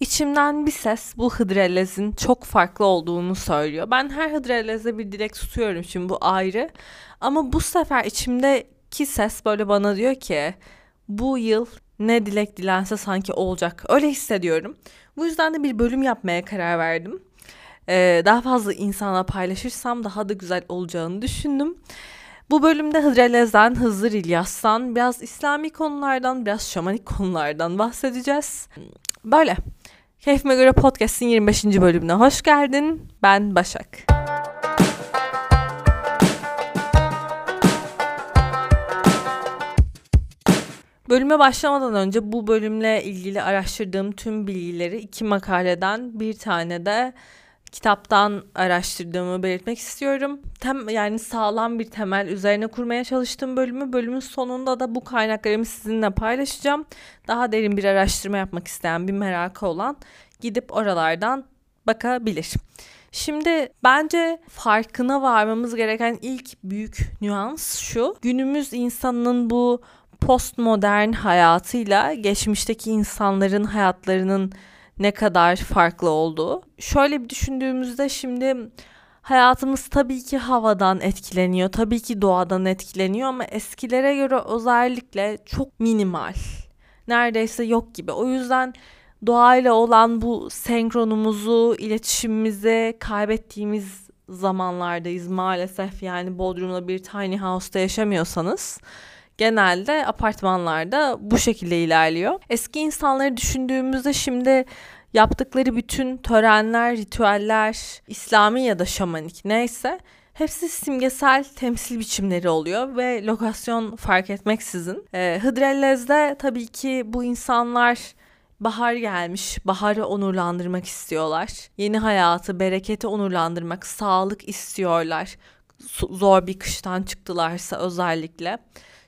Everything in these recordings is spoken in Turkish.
İçimden bir ses bu hıdrellezin çok farklı olduğunu söylüyor. Ben her hıdrelleze bir dilek tutuyorum şimdi bu ayrı. Ama bu sefer içimdeki ses böyle bana diyor ki bu yıl ne dilek dilense sanki olacak. Öyle hissediyorum. Bu yüzden de bir bölüm yapmaya karar verdim. Ee, daha fazla insana paylaşırsam daha da güzel olacağını düşündüm. Bu bölümde Hıdrellez'den, Hızır İlyas'tan, biraz İslami konulardan, biraz şamanik konulardan bahsedeceğiz. Böyle. Keyfime göre podcast'in 25. bölümüne hoş geldin. Ben Başak. Bölüme başlamadan önce bu bölümle ilgili araştırdığım tüm bilgileri iki makaleden bir tane de kitaptan araştırdığımı belirtmek istiyorum. Tem, yani sağlam bir temel üzerine kurmaya çalıştığım bölümü. Bölümün sonunda da bu kaynaklarımı sizinle paylaşacağım. Daha derin bir araştırma yapmak isteyen bir merakı olan gidip oralardan bakabilir. Şimdi bence farkına varmamız gereken ilk büyük nüans şu. Günümüz insanının bu postmodern hayatıyla geçmişteki insanların hayatlarının ne kadar farklı olduğu. Şöyle bir düşündüğümüzde şimdi hayatımız tabii ki havadan etkileniyor, tabii ki doğadan etkileniyor ama eskilere göre özellikle çok minimal. Neredeyse yok gibi. O yüzden doğayla olan bu senkronumuzu, iletişimimizi kaybettiğimiz zamanlardayız maalesef. Yani Bodrum'da bir tiny house'ta yaşamıyorsanız genelde apartmanlarda bu şekilde ilerliyor. Eski insanları düşündüğümüzde şimdi yaptıkları bütün törenler, ritüeller, İslami ya da şamanik neyse hepsi simgesel temsil biçimleri oluyor ve lokasyon fark etmeksizin. Ee, Hıdrellez'de tabii ki bu insanlar bahar gelmiş, baharı onurlandırmak istiyorlar. Yeni hayatı, bereketi onurlandırmak, sağlık istiyorlar. Zor bir kıştan çıktılarsa özellikle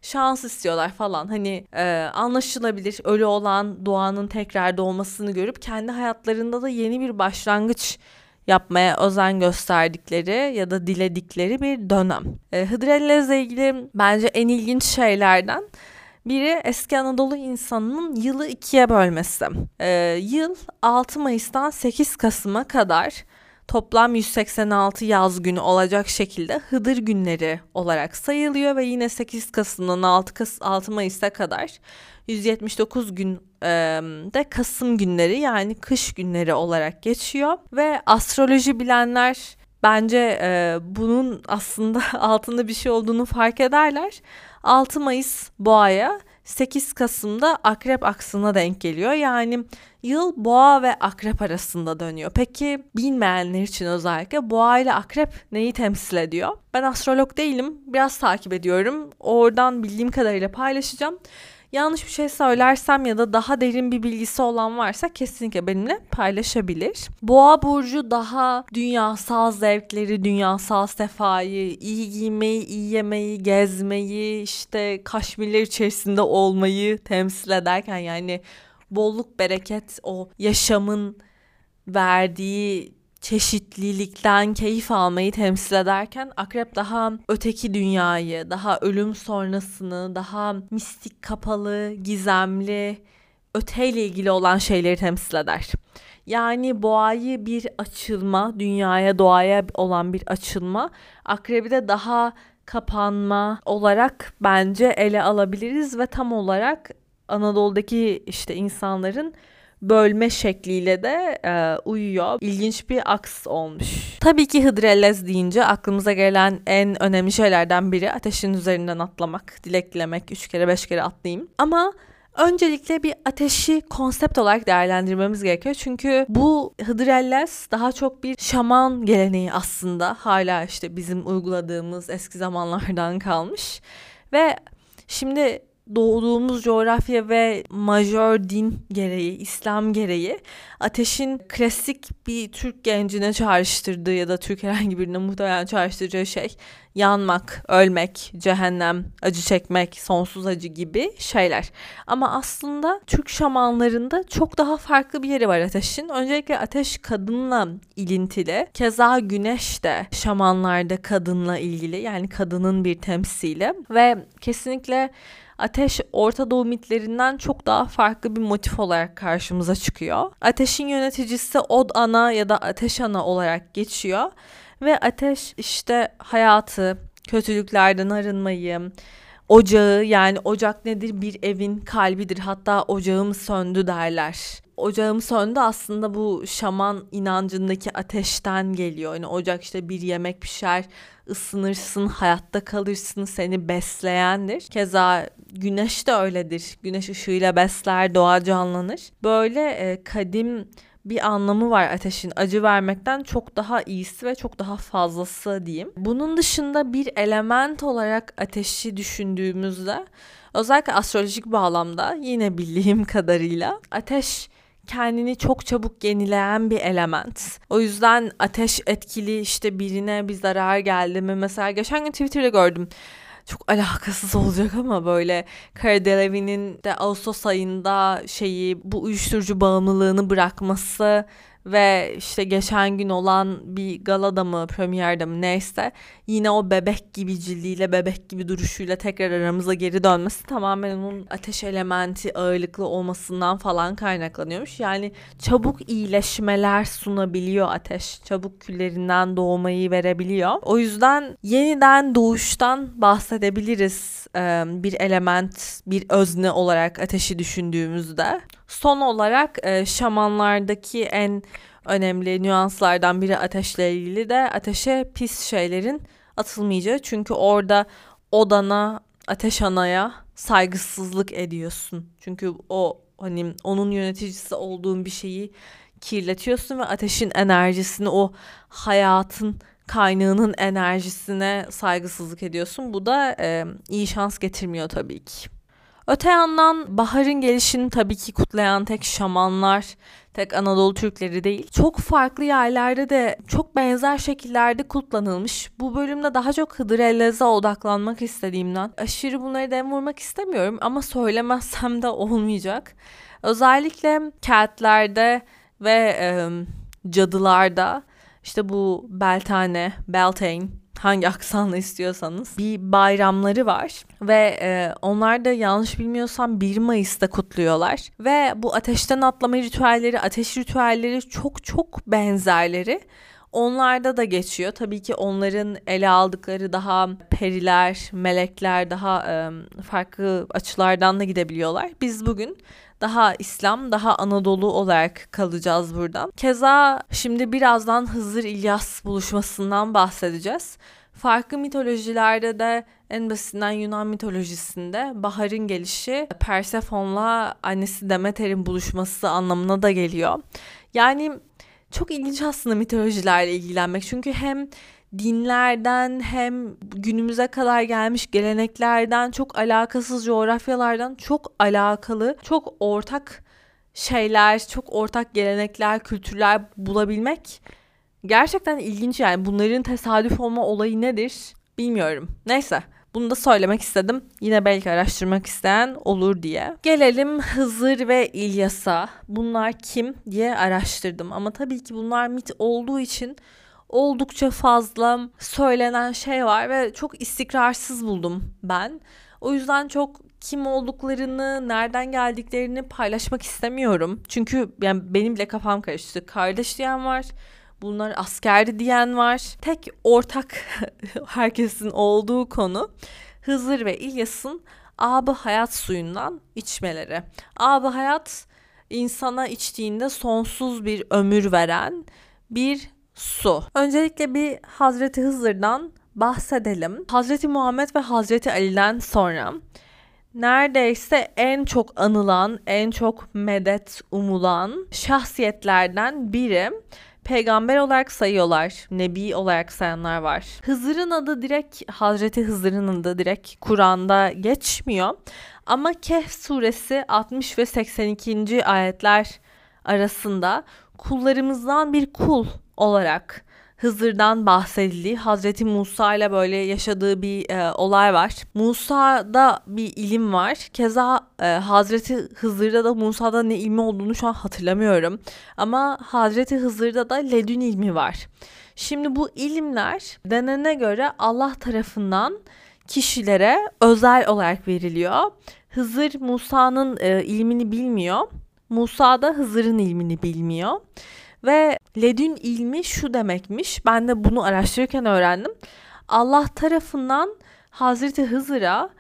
şans istiyorlar falan. Hani e, anlaşılabilir ölü olan doğanın tekrar doğmasını görüp kendi hayatlarında da yeni bir başlangıç yapmaya özen gösterdikleri ya da diledikleri bir dönem. E, Hıdrellez'le ilgili bence en ilginç şeylerden biri eski Anadolu insanının yılı ikiye bölmesi. E, yıl 6 Mayıs'tan 8 Kasım'a kadar toplam 186 yaz günü olacak şekilde Hıdır günleri olarak sayılıyor ve yine 8 Kasım'dan 6, Kas 6 Mayıs'a kadar 179 gün e, de Kasım günleri yani kış günleri olarak geçiyor ve astroloji bilenler bence e, bunun aslında altında bir şey olduğunu fark ederler. 6 Mayıs boğaya 8 Kasım'da akrep aksına denk geliyor. Yani yıl boğa ve akrep arasında dönüyor. Peki bilmeyenler için özellikle boğa ile akrep neyi temsil ediyor? Ben astrolog değilim. Biraz takip ediyorum. Oradan bildiğim kadarıyla paylaşacağım. Yanlış bir şey söylersem ya da daha derin bir bilgisi olan varsa kesinlikle benimle paylaşabilir. Boğa burcu daha dünyasal zevkleri, dünyasal sefayı, iyi giymeyi, iyi yemeyi, gezmeyi, işte kaşmirler içerisinde olmayı temsil ederken yani bolluk bereket o yaşamın verdiği çeşitlilikten keyif almayı temsil ederken akrep daha öteki dünyayı, daha ölüm sonrasını, daha mistik kapalı, gizemli, öteyle ilgili olan şeyleri temsil eder. Yani boğayı bir açılma, dünyaya, doğaya olan bir açılma, akrebi de daha kapanma olarak bence ele alabiliriz ve tam olarak Anadolu'daki işte insanların bölme şekliyle de e, uyuyor. İlginç bir aks olmuş. Tabii ki Hıdrellez deyince aklımıza gelen en önemli şeylerden biri ateşin üzerinden atlamak, dilek dilemek, üç kere beş kere atlayayım. Ama Öncelikle bir ateşi konsept olarak değerlendirmemiz gerekiyor. Çünkü bu Hıdrellez daha çok bir şaman geleneği aslında. Hala işte bizim uyguladığımız eski zamanlardan kalmış. Ve şimdi doğduğumuz coğrafya ve majör din gereği, İslam gereği ateşin klasik bir Türk gencine çağrıştırdığı ya da Türk herhangi birine muhtemelen çağrıştıracağı şey yanmak, ölmek, cehennem, acı çekmek, sonsuz acı gibi şeyler. Ama aslında Türk şamanlarında çok daha farklı bir yeri var ateşin. Öncelikle ateş kadınla ilintili. Keza güneş de şamanlarda kadınla ilgili yani kadının bir temsili ve kesinlikle ateş Orta Doğu mitlerinden çok daha farklı bir motif olarak karşımıza çıkıyor. Ateşin yöneticisi Od Ana ya da Ateş Ana olarak geçiyor ve ateş işte hayatı, kötülüklerden arınmayı, ocağı yani ocak nedir? Bir evin kalbidir. Hatta ocağım söndü derler. Ocağım söndü aslında bu şaman inancındaki ateşten geliyor. Yani ocak işte bir yemek pişer, ısınırsın, hayatta kalırsın, seni besleyendir. Keza güneş de öyledir. Güneş ışığıyla besler, doğa canlanır. Böyle e, kadim bir anlamı var ateşin acı vermekten çok daha iyisi ve çok daha fazlası diyeyim. Bunun dışında bir element olarak ateşi düşündüğümüzde özellikle astrolojik bağlamda yine bildiğim kadarıyla ateş kendini çok çabuk yenileyen bir element. O yüzden ateş etkili işte birine bir zarar geldi mi mesela geçen gün Twitter'da gördüm çok alakasız olacak ama böyle Cara Delevingne'in de Ağustos ayında şeyi bu uyuşturucu bağımlılığını bırakması ve işte geçen gün olan bir galada mı premierde mi neyse yine o bebek gibi cildiyle bebek gibi duruşuyla tekrar aramıza geri dönmesi tamamen onun ateş elementi ağırlıklı olmasından falan kaynaklanıyormuş. Yani çabuk iyileşmeler sunabiliyor ateş. Çabuk küllerinden doğmayı verebiliyor. O yüzden yeniden doğuştan bahsedebiliriz bir element, bir özne olarak ateşi düşündüğümüzde. Son olarak şamanlardaki en önemli nüanslardan biri ateşle ilgili de ateşe pis şeylerin atılmayacağı. Çünkü orada odana, ateş anaya saygısızlık ediyorsun. Çünkü o hani onun yöneticisi olduğun bir şeyi kirletiyorsun ve ateşin enerjisini o hayatın kaynağının enerjisine saygısızlık ediyorsun. Bu da e, iyi şans getirmiyor tabii ki. Öte yandan baharın gelişini tabii ki kutlayan tek şamanlar, tek Anadolu Türkleri değil. Çok farklı yerlerde de çok benzer şekillerde kutlanılmış. Bu bölümde daha çok Hıdrellez'e odaklanmak istediğimden aşırı bunları dem vurmak istemiyorum ama söylemezsem de olmayacak. Özellikle Keltlerde ve e, cadılarda işte bu Beltane, Beltane hangi aksanla istiyorsanız bir bayramları var ve e, onlar da yanlış bilmiyorsam 1 Mayıs'ta kutluyorlar ve bu ateşten atlama ritüelleri, ateş ritüelleri çok çok benzerleri. Onlarda da geçiyor. Tabii ki onların ele aldıkları daha periler, melekler daha farklı açılardan da gidebiliyorlar. Biz bugün daha İslam, daha Anadolu olarak kalacağız buradan. Keza şimdi birazdan Hızır İlyas buluşmasından bahsedeceğiz. Farklı mitolojilerde de en basitinden Yunan mitolojisinde baharın gelişi Persephone'la annesi Demeter'in buluşması anlamına da geliyor. Yani çok ilginç aslında mitolojilerle ilgilenmek. Çünkü hem dinlerden hem günümüze kadar gelmiş geleneklerden çok alakasız coğrafyalardan çok alakalı çok ortak şeyler çok ortak gelenekler kültürler bulabilmek gerçekten ilginç. Yani bunların tesadüf olma olayı nedir bilmiyorum. Neyse bunu da söylemek istedim. Yine belki araştırmak isteyen olur diye. Gelelim Hızır ve İlyas'a. Bunlar kim diye araştırdım. Ama tabii ki bunlar mit olduğu için oldukça fazla söylenen şey var ve çok istikrarsız buldum ben. O yüzden çok kim olduklarını, nereden geldiklerini paylaşmak istemiyorum. Çünkü yani benim bile kafam karıştı. Kardeş diyen var. Bunlar askerdi diyen var. Tek ortak herkesin olduğu konu Hızır ve İlyas'ın abı hayat suyundan içmeleri. Abı hayat insana içtiğinde sonsuz bir ömür veren bir su. Öncelikle bir Hazreti Hızır'dan bahsedelim. Hazreti Muhammed ve Hazreti Ali'den sonra neredeyse en çok anılan, en çok medet umulan şahsiyetlerden biri peygamber olarak sayıyorlar. Nebi olarak sayanlar var. Hızır'ın adı direkt Hazreti Hızır'ın adı direkt Kur'an'da geçmiyor. Ama Kehf suresi 60 ve 82. ayetler arasında kullarımızdan bir kul olarak Hızır'dan bahsedildiği Hazreti Musa ile böyle yaşadığı bir e, olay var. Musa'da bir ilim var. Keza e, Hazreti Hızır'da da Musa'da ne ilmi olduğunu şu an hatırlamıyorum. Ama Hazreti Hızır'da da ledün ilmi var. Şimdi bu ilimler denene göre Allah tarafından kişilere özel olarak veriliyor. Hızır Musa'nın e, ilmini bilmiyor. Musa da Hızır'ın ilmini bilmiyor. Ve ledün ilmi şu demekmiş. Ben de bunu araştırırken öğrendim. Allah tarafından Hazreti Hızır'a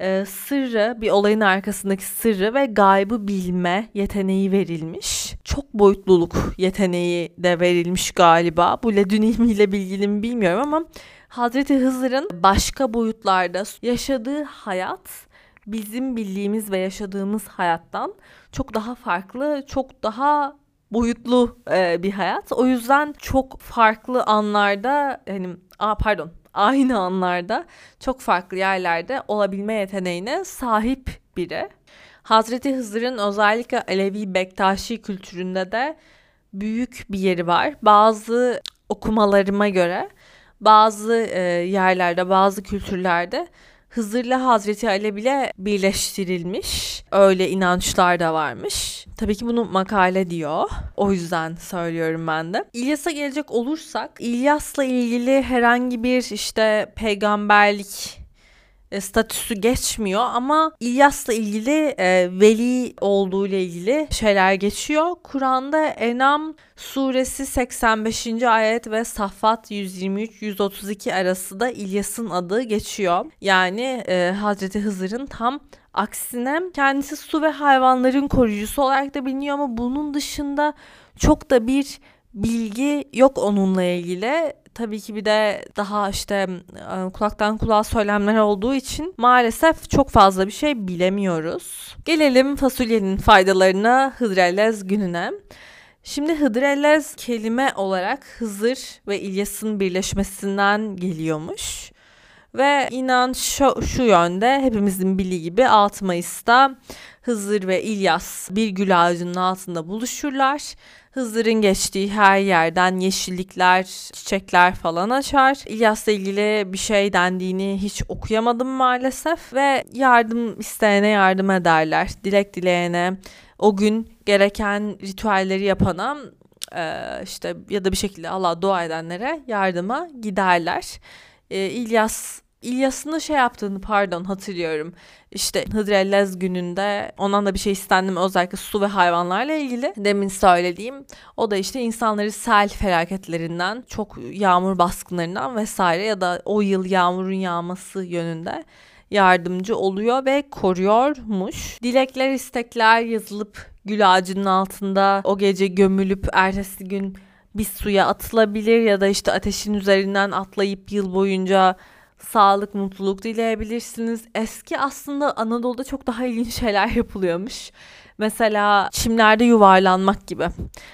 e, sırrı, bir olayın arkasındaki sırrı ve gaybı bilme yeteneği verilmiş. Çok boyutluluk yeteneği de verilmiş galiba. Bu ledün ilmiyle bilgili mi bilmiyorum ama Hazreti Hızır'ın başka boyutlarda yaşadığı hayat bizim bildiğimiz ve yaşadığımız hayattan çok daha farklı, çok daha boyutlu e, bir hayat. O yüzden çok farklı anlarda hani a pardon aynı anlarda çok farklı yerlerde olabilme yeteneğine sahip biri. Hazreti Hızır'ın özellikle Alevi Bektaşi kültüründe de büyük bir yeri var. Bazı okumalarıma göre bazı e, yerlerde, bazı kültürlerde Hızır'la Hazreti Ali bile birleştirilmiş. Öyle inançlar da varmış. Tabii ki bunu makale diyor. O yüzden söylüyorum ben de. İlyas'a gelecek olursak İlyas'la ilgili herhangi bir işte peygamberlik e, statüsü geçmiyor ama İlyas'la ilgili e, veli olduğu ile ilgili şeyler geçiyor. Kur'an'da Enam suresi 85. ayet ve Saffat 123-132 arası da İlyas'ın adı geçiyor. Yani e, Hazreti Hızır'ın tam aksine kendisi su ve hayvanların koruyucusu olarak da biliniyor ama bunun dışında çok da bir bilgi yok onunla ilgili tabii ki bir de daha işte e, kulaktan kulağa söylemler olduğu için maalesef çok fazla bir şey bilemiyoruz. Gelelim fasulyenin faydalarına Hıdrellez gününe. Şimdi Hıdrellez kelime olarak Hızır ve İlyas'ın birleşmesinden geliyormuş. Ve inan şu, şu yönde hepimizin bildiği gibi 6 Mayıs'ta Hızır ve İlyas bir gül ağacının altında buluşurlar Hızır'ın geçtiği her yerden yeşillikler, çiçekler falan açar. İlyas'la ilgili bir şey dendiğini hiç okuyamadım maalesef ve yardım isteyene yardım ederler. Dilek dileyene, o gün gereken ritüelleri yapana işte ya da bir şekilde Allah dua edenlere yardıma giderler. İlyas İlyas'ın da şey yaptığını pardon hatırlıyorum. İşte Hıdrellez gününde ondan da bir şey istendim özellikle su ve hayvanlarla ilgili. Demin söylediğim o da işte insanları sel felaketlerinden, çok yağmur baskınlarından vesaire ya da o yıl yağmurun yağması yönünde yardımcı oluyor ve koruyormuş. Dilekler, istekler yazılıp gül ağacının altında o gece gömülüp ertesi gün bir suya atılabilir ya da işte ateşin üzerinden atlayıp yıl boyunca sağlık, mutluluk dileyebilirsiniz. Eski aslında Anadolu'da çok daha ilginç şeyler yapılıyormuş. Mesela çimlerde yuvarlanmak gibi.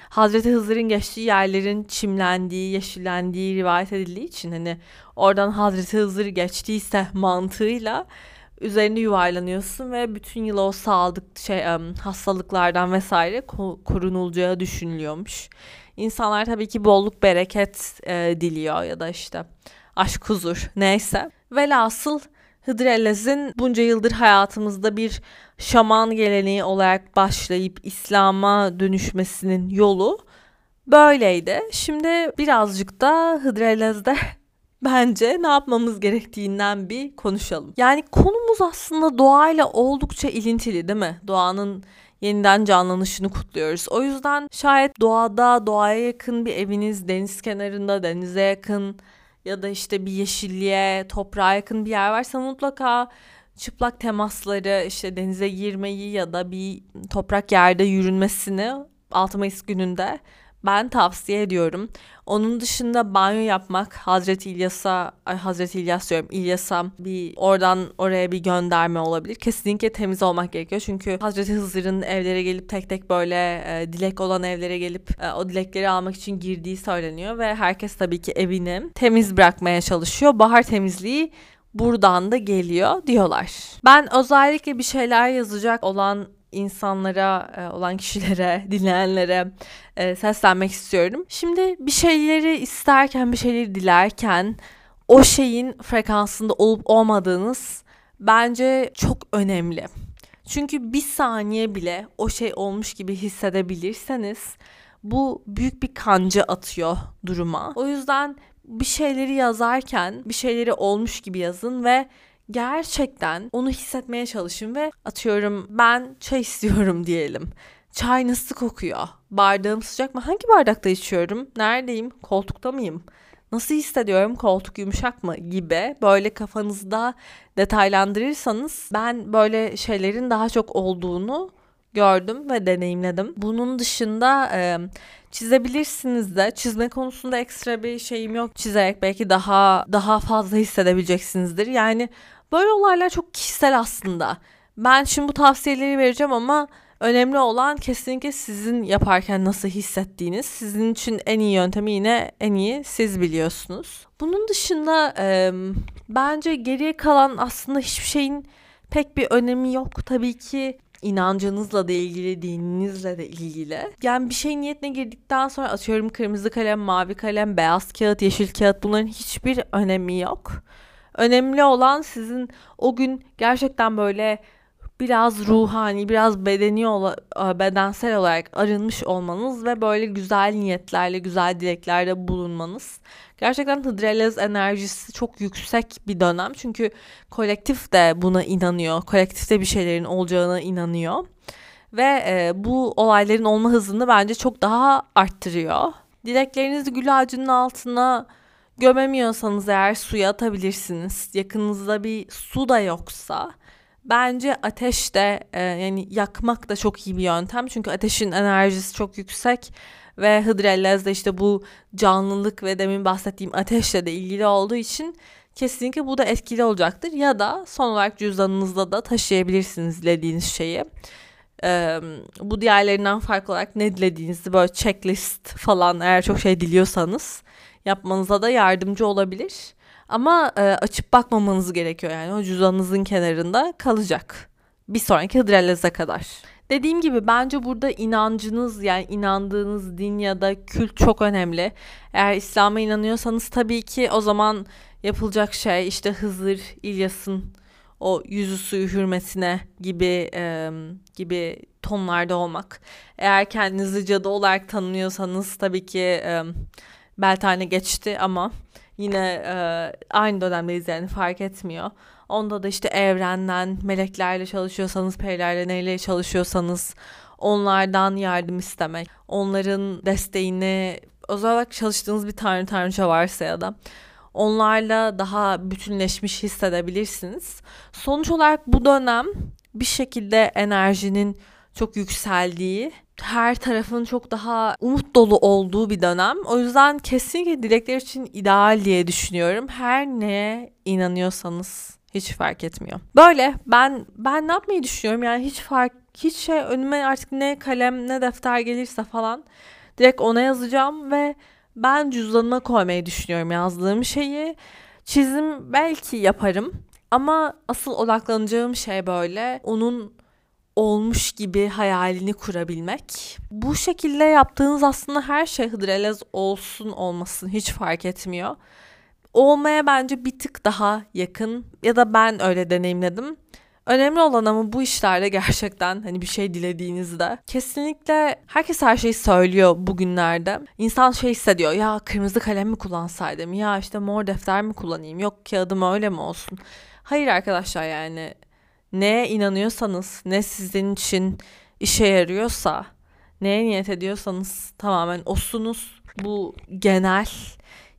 Hazreti Hızır'ın geçtiği yerlerin çimlendiği, yeşillendiği rivayet edildiği için hani oradan Hazreti Hızır geçtiyse mantığıyla üzerinde yuvarlanıyorsun ve bütün yıl o sağlık şey hastalıklardan vesaire korunulacağı düşünülüyormuş. İnsanlar tabii ki bolluk bereket e, diliyor ya da işte aşk huzur neyse. Velhasıl Hıdrellez'in bunca yıldır hayatımızda bir şaman geleneği olarak başlayıp İslam'a dönüşmesinin yolu böyleydi. Şimdi birazcık da Hıdrellez'de bence ne yapmamız gerektiğinden bir konuşalım. Yani konumuz aslında doğayla oldukça ilintili değil mi? Doğanın yeniden canlanışını kutluyoruz. O yüzden şayet doğada, doğaya yakın bir eviniz, deniz kenarında, denize yakın ya da işte bir yeşilliğe, toprağa yakın bir yer varsa mutlaka çıplak temasları, işte denize girmeyi ya da bir toprak yerde yürünmesini 6 Mayıs gününde ben tavsiye ediyorum. Onun dışında banyo yapmak Hazreti İlyas'a, ay Hazreti İlyas diyorum İlyas'a bir oradan oraya bir gönderme olabilir. Kesinlikle temiz olmak gerekiyor. Çünkü Hazreti Hızır'ın evlere gelip tek tek böyle e, dilek olan evlere gelip e, o dilekleri almak için girdiği söyleniyor ve herkes tabii ki evini temiz bırakmaya çalışıyor. Bahar temizliği buradan da geliyor diyorlar. Ben özellikle bir şeyler yazacak olan insanlara e, olan kişilere, dinleyenlere e, seslenmek istiyorum. Şimdi bir şeyleri isterken, bir şeyleri dilerken o şeyin frekansında olup olmadığınız bence çok önemli. Çünkü bir saniye bile o şey olmuş gibi hissedebilirseniz bu büyük bir kanca atıyor duruma. O yüzden bir şeyleri yazarken bir şeyleri olmuş gibi yazın ve gerçekten onu hissetmeye çalışın ve atıyorum ben çay istiyorum diyelim. Çay nasıl kokuyor? Bardağım sıcak mı? Hangi bardakta içiyorum? Neredeyim? Koltukta mıyım? Nasıl hissediyorum? Koltuk yumuşak mı? Gibi böyle kafanızda detaylandırırsanız ben böyle şeylerin daha çok olduğunu gördüm ve deneyimledim. Bunun dışında e, çizebilirsiniz de. Çizme konusunda ekstra bir şeyim yok. Çizerek belki daha daha fazla hissedebileceksinizdir. Yani böyle olaylar çok kişisel aslında. Ben şimdi bu tavsiyeleri vereceğim ama önemli olan kesinlikle sizin yaparken nasıl hissettiğiniz. Sizin için en iyi yöntemi yine en iyi siz biliyorsunuz. Bunun dışında e, bence geriye kalan aslında hiçbir şeyin pek bir önemi yok. Tabii ki inancınızla da ilgili, dininizle de ilgili. Yani bir şey niyetine girdikten sonra atıyorum kırmızı kalem, mavi kalem, beyaz kağıt, yeşil kağıt bunların hiçbir önemi yok. Önemli olan sizin o gün gerçekten böyle biraz ruhani, biraz bedeni ola, bedensel olarak arınmış olmanız ve böyle güzel niyetlerle, güzel dileklerde bulunmanız. Gerçekten Hıdrellez enerjisi çok yüksek bir dönem. Çünkü kolektif de buna inanıyor. Kolektifte bir şeylerin olacağına inanıyor. Ve e, bu olayların olma hızını bence çok daha arttırıyor. Dileklerinizi gül ağacının altına gömemiyorsanız eğer suya atabilirsiniz. Yakınızda bir su da yoksa Bence ateş de e, yani yakmak da çok iyi bir yöntem. Çünkü ateşin enerjisi çok yüksek ve Hıdrellez de işte bu canlılık ve demin bahsettiğim ateşle de ilgili olduğu için kesinlikle bu da etkili olacaktır. Ya da son olarak cüzdanınızda da taşıyabilirsiniz dilediğiniz şeyi. Ee, bu diğerlerinden farklı olarak ne dilediğinizi böyle checklist falan eğer çok şey diliyorsanız yapmanıza da yardımcı olabilir. Ama e, açıp bakmamanız gerekiyor yani o cüzdanınızın kenarında kalacak. Bir sonraki hıdrelleze kadar. Dediğim gibi bence burada inancınız yani inandığınız din ya da kült çok önemli. Eğer İslam'a inanıyorsanız tabii ki o zaman yapılacak şey işte Hızır, İlyas'ın o yüzü suyu hürmetine gibi e, gibi tonlarda olmak. Eğer kendinizi cadı olarak tanımlıyorsanız tabii ki e, Beltane geçti ama Yine e, aynı dönemdeyiz yani fark etmiyor. Onda da işte evrenden, meleklerle çalışıyorsanız, perilerle neyle çalışıyorsanız onlardan yardım istemek, onların desteğini özel çalıştığınız bir tanrı tanrıça varsa ya da onlarla daha bütünleşmiş hissedebilirsiniz. Sonuç olarak bu dönem bir şekilde enerjinin çok yükseldiği, her tarafın çok daha umut dolu olduğu bir dönem. O yüzden kesinlikle dilekler için ideal diye düşünüyorum. Her neye inanıyorsanız hiç fark etmiyor. Böyle ben ben ne yapmayı düşünüyorum yani hiç fark hiç şey önüme artık ne kalem ne defter gelirse falan direkt ona yazacağım ve ben cüzdanıma koymayı düşünüyorum yazdığım şeyi. Çizim belki yaparım ama asıl odaklanacağım şey böyle onun olmuş gibi hayalini kurabilmek. Bu şekilde yaptığınız aslında her şey Hıdrellez olsun olmasın hiç fark etmiyor. Olmaya bence bir tık daha yakın ya da ben öyle deneyimledim. Önemli olan ama bu işlerde gerçekten hani bir şey dilediğinizde kesinlikle herkes her şeyi söylüyor bugünlerde. İnsan şey hissediyor ya kırmızı kalem mi kullansaydım ya işte mor defter mi kullanayım yok kağıdım öyle mi olsun. Hayır arkadaşlar yani neye inanıyorsanız, ne sizin için işe yarıyorsa, neye niyet ediyorsanız tamamen osunuz. Bu genel.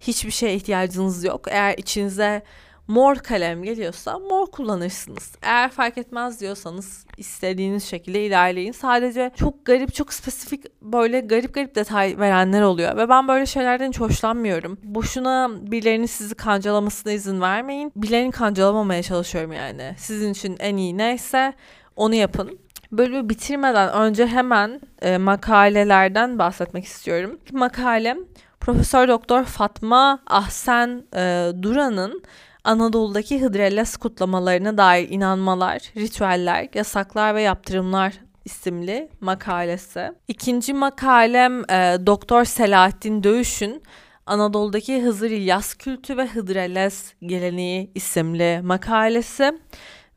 Hiçbir şeye ihtiyacınız yok. Eğer içinize mor kalem geliyorsa mor kullanırsınız. Eğer fark etmez diyorsanız istediğiniz şekilde ilerleyin. Sadece çok garip, çok spesifik böyle garip garip detay verenler oluyor ve ben böyle şeylerden hiç hoşlanmıyorum. Boşuna birilerinin sizi kancalamasına izin vermeyin. Birilerini kancalamamaya çalışıyorum yani. Sizin için en iyi neyse onu yapın. Bölümü bitirmeden önce hemen e, makalelerden bahsetmek istiyorum. Makalem Profesör Doktor Fatma Ahsen e, Duran'ın Anadolu'daki Hıdrellez kutlamalarına dair inanmalar, ritüeller, yasaklar ve yaptırımlar isimli makalesi. İkinci makalem e, Doktor Selahattin Dövüş'ün Anadolu'daki Hızır İlyas kültü ve Hıdrellez geleneği isimli makalesi.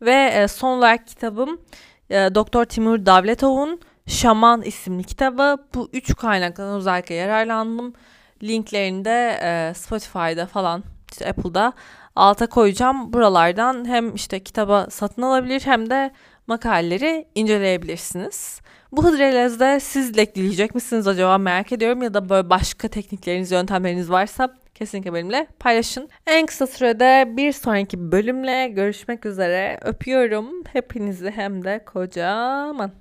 Ve e, son olarak kitabım e, Doktor Timur Davletov'un Şaman isimli kitabı. Bu üç kaynaktan özellikle yararlandım. Linklerini de e, Spotify'da falan işte Apple'da alta koyacağım. Buralardan hem işte kitaba satın alabilir hem de makaleleri inceleyebilirsiniz. Bu hıdrellezde siz ekleyecek misiniz acaba merak ediyorum ya da böyle başka teknikleriniz, yöntemleriniz varsa kesinlikle benimle paylaşın. En kısa sürede bir sonraki bölümle görüşmek üzere. Öpüyorum hepinizi hem de kocaman.